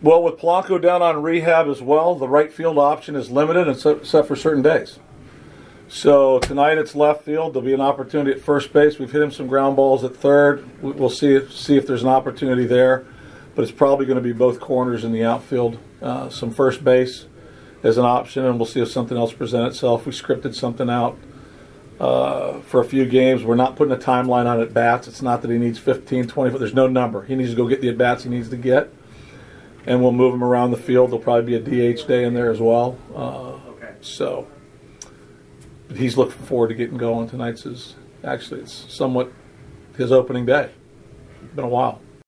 Well, with Polanco down on rehab as well, the right field option is limited except for certain days. So tonight it's left field. There'll be an opportunity at first base. We've hit him some ground balls at third. We- We'll see if, see if there's an opportunity there, but it's probably going to be both corners in the outfield. Uh, some first base as an option, and we'll see if something else presents itself. We scripted something out uh, for a few games. We're not putting a timeline on at bats. It's not that he needs 15, 20. There's no number. He needs to go get the at bats he needs to get, and we'll move him around the field. There'll probably be a DH day in there as well. Uh, Okay. so, but he's looking forward to getting going. Tonight's his actually it's somewhat his opening day. It's Been a while.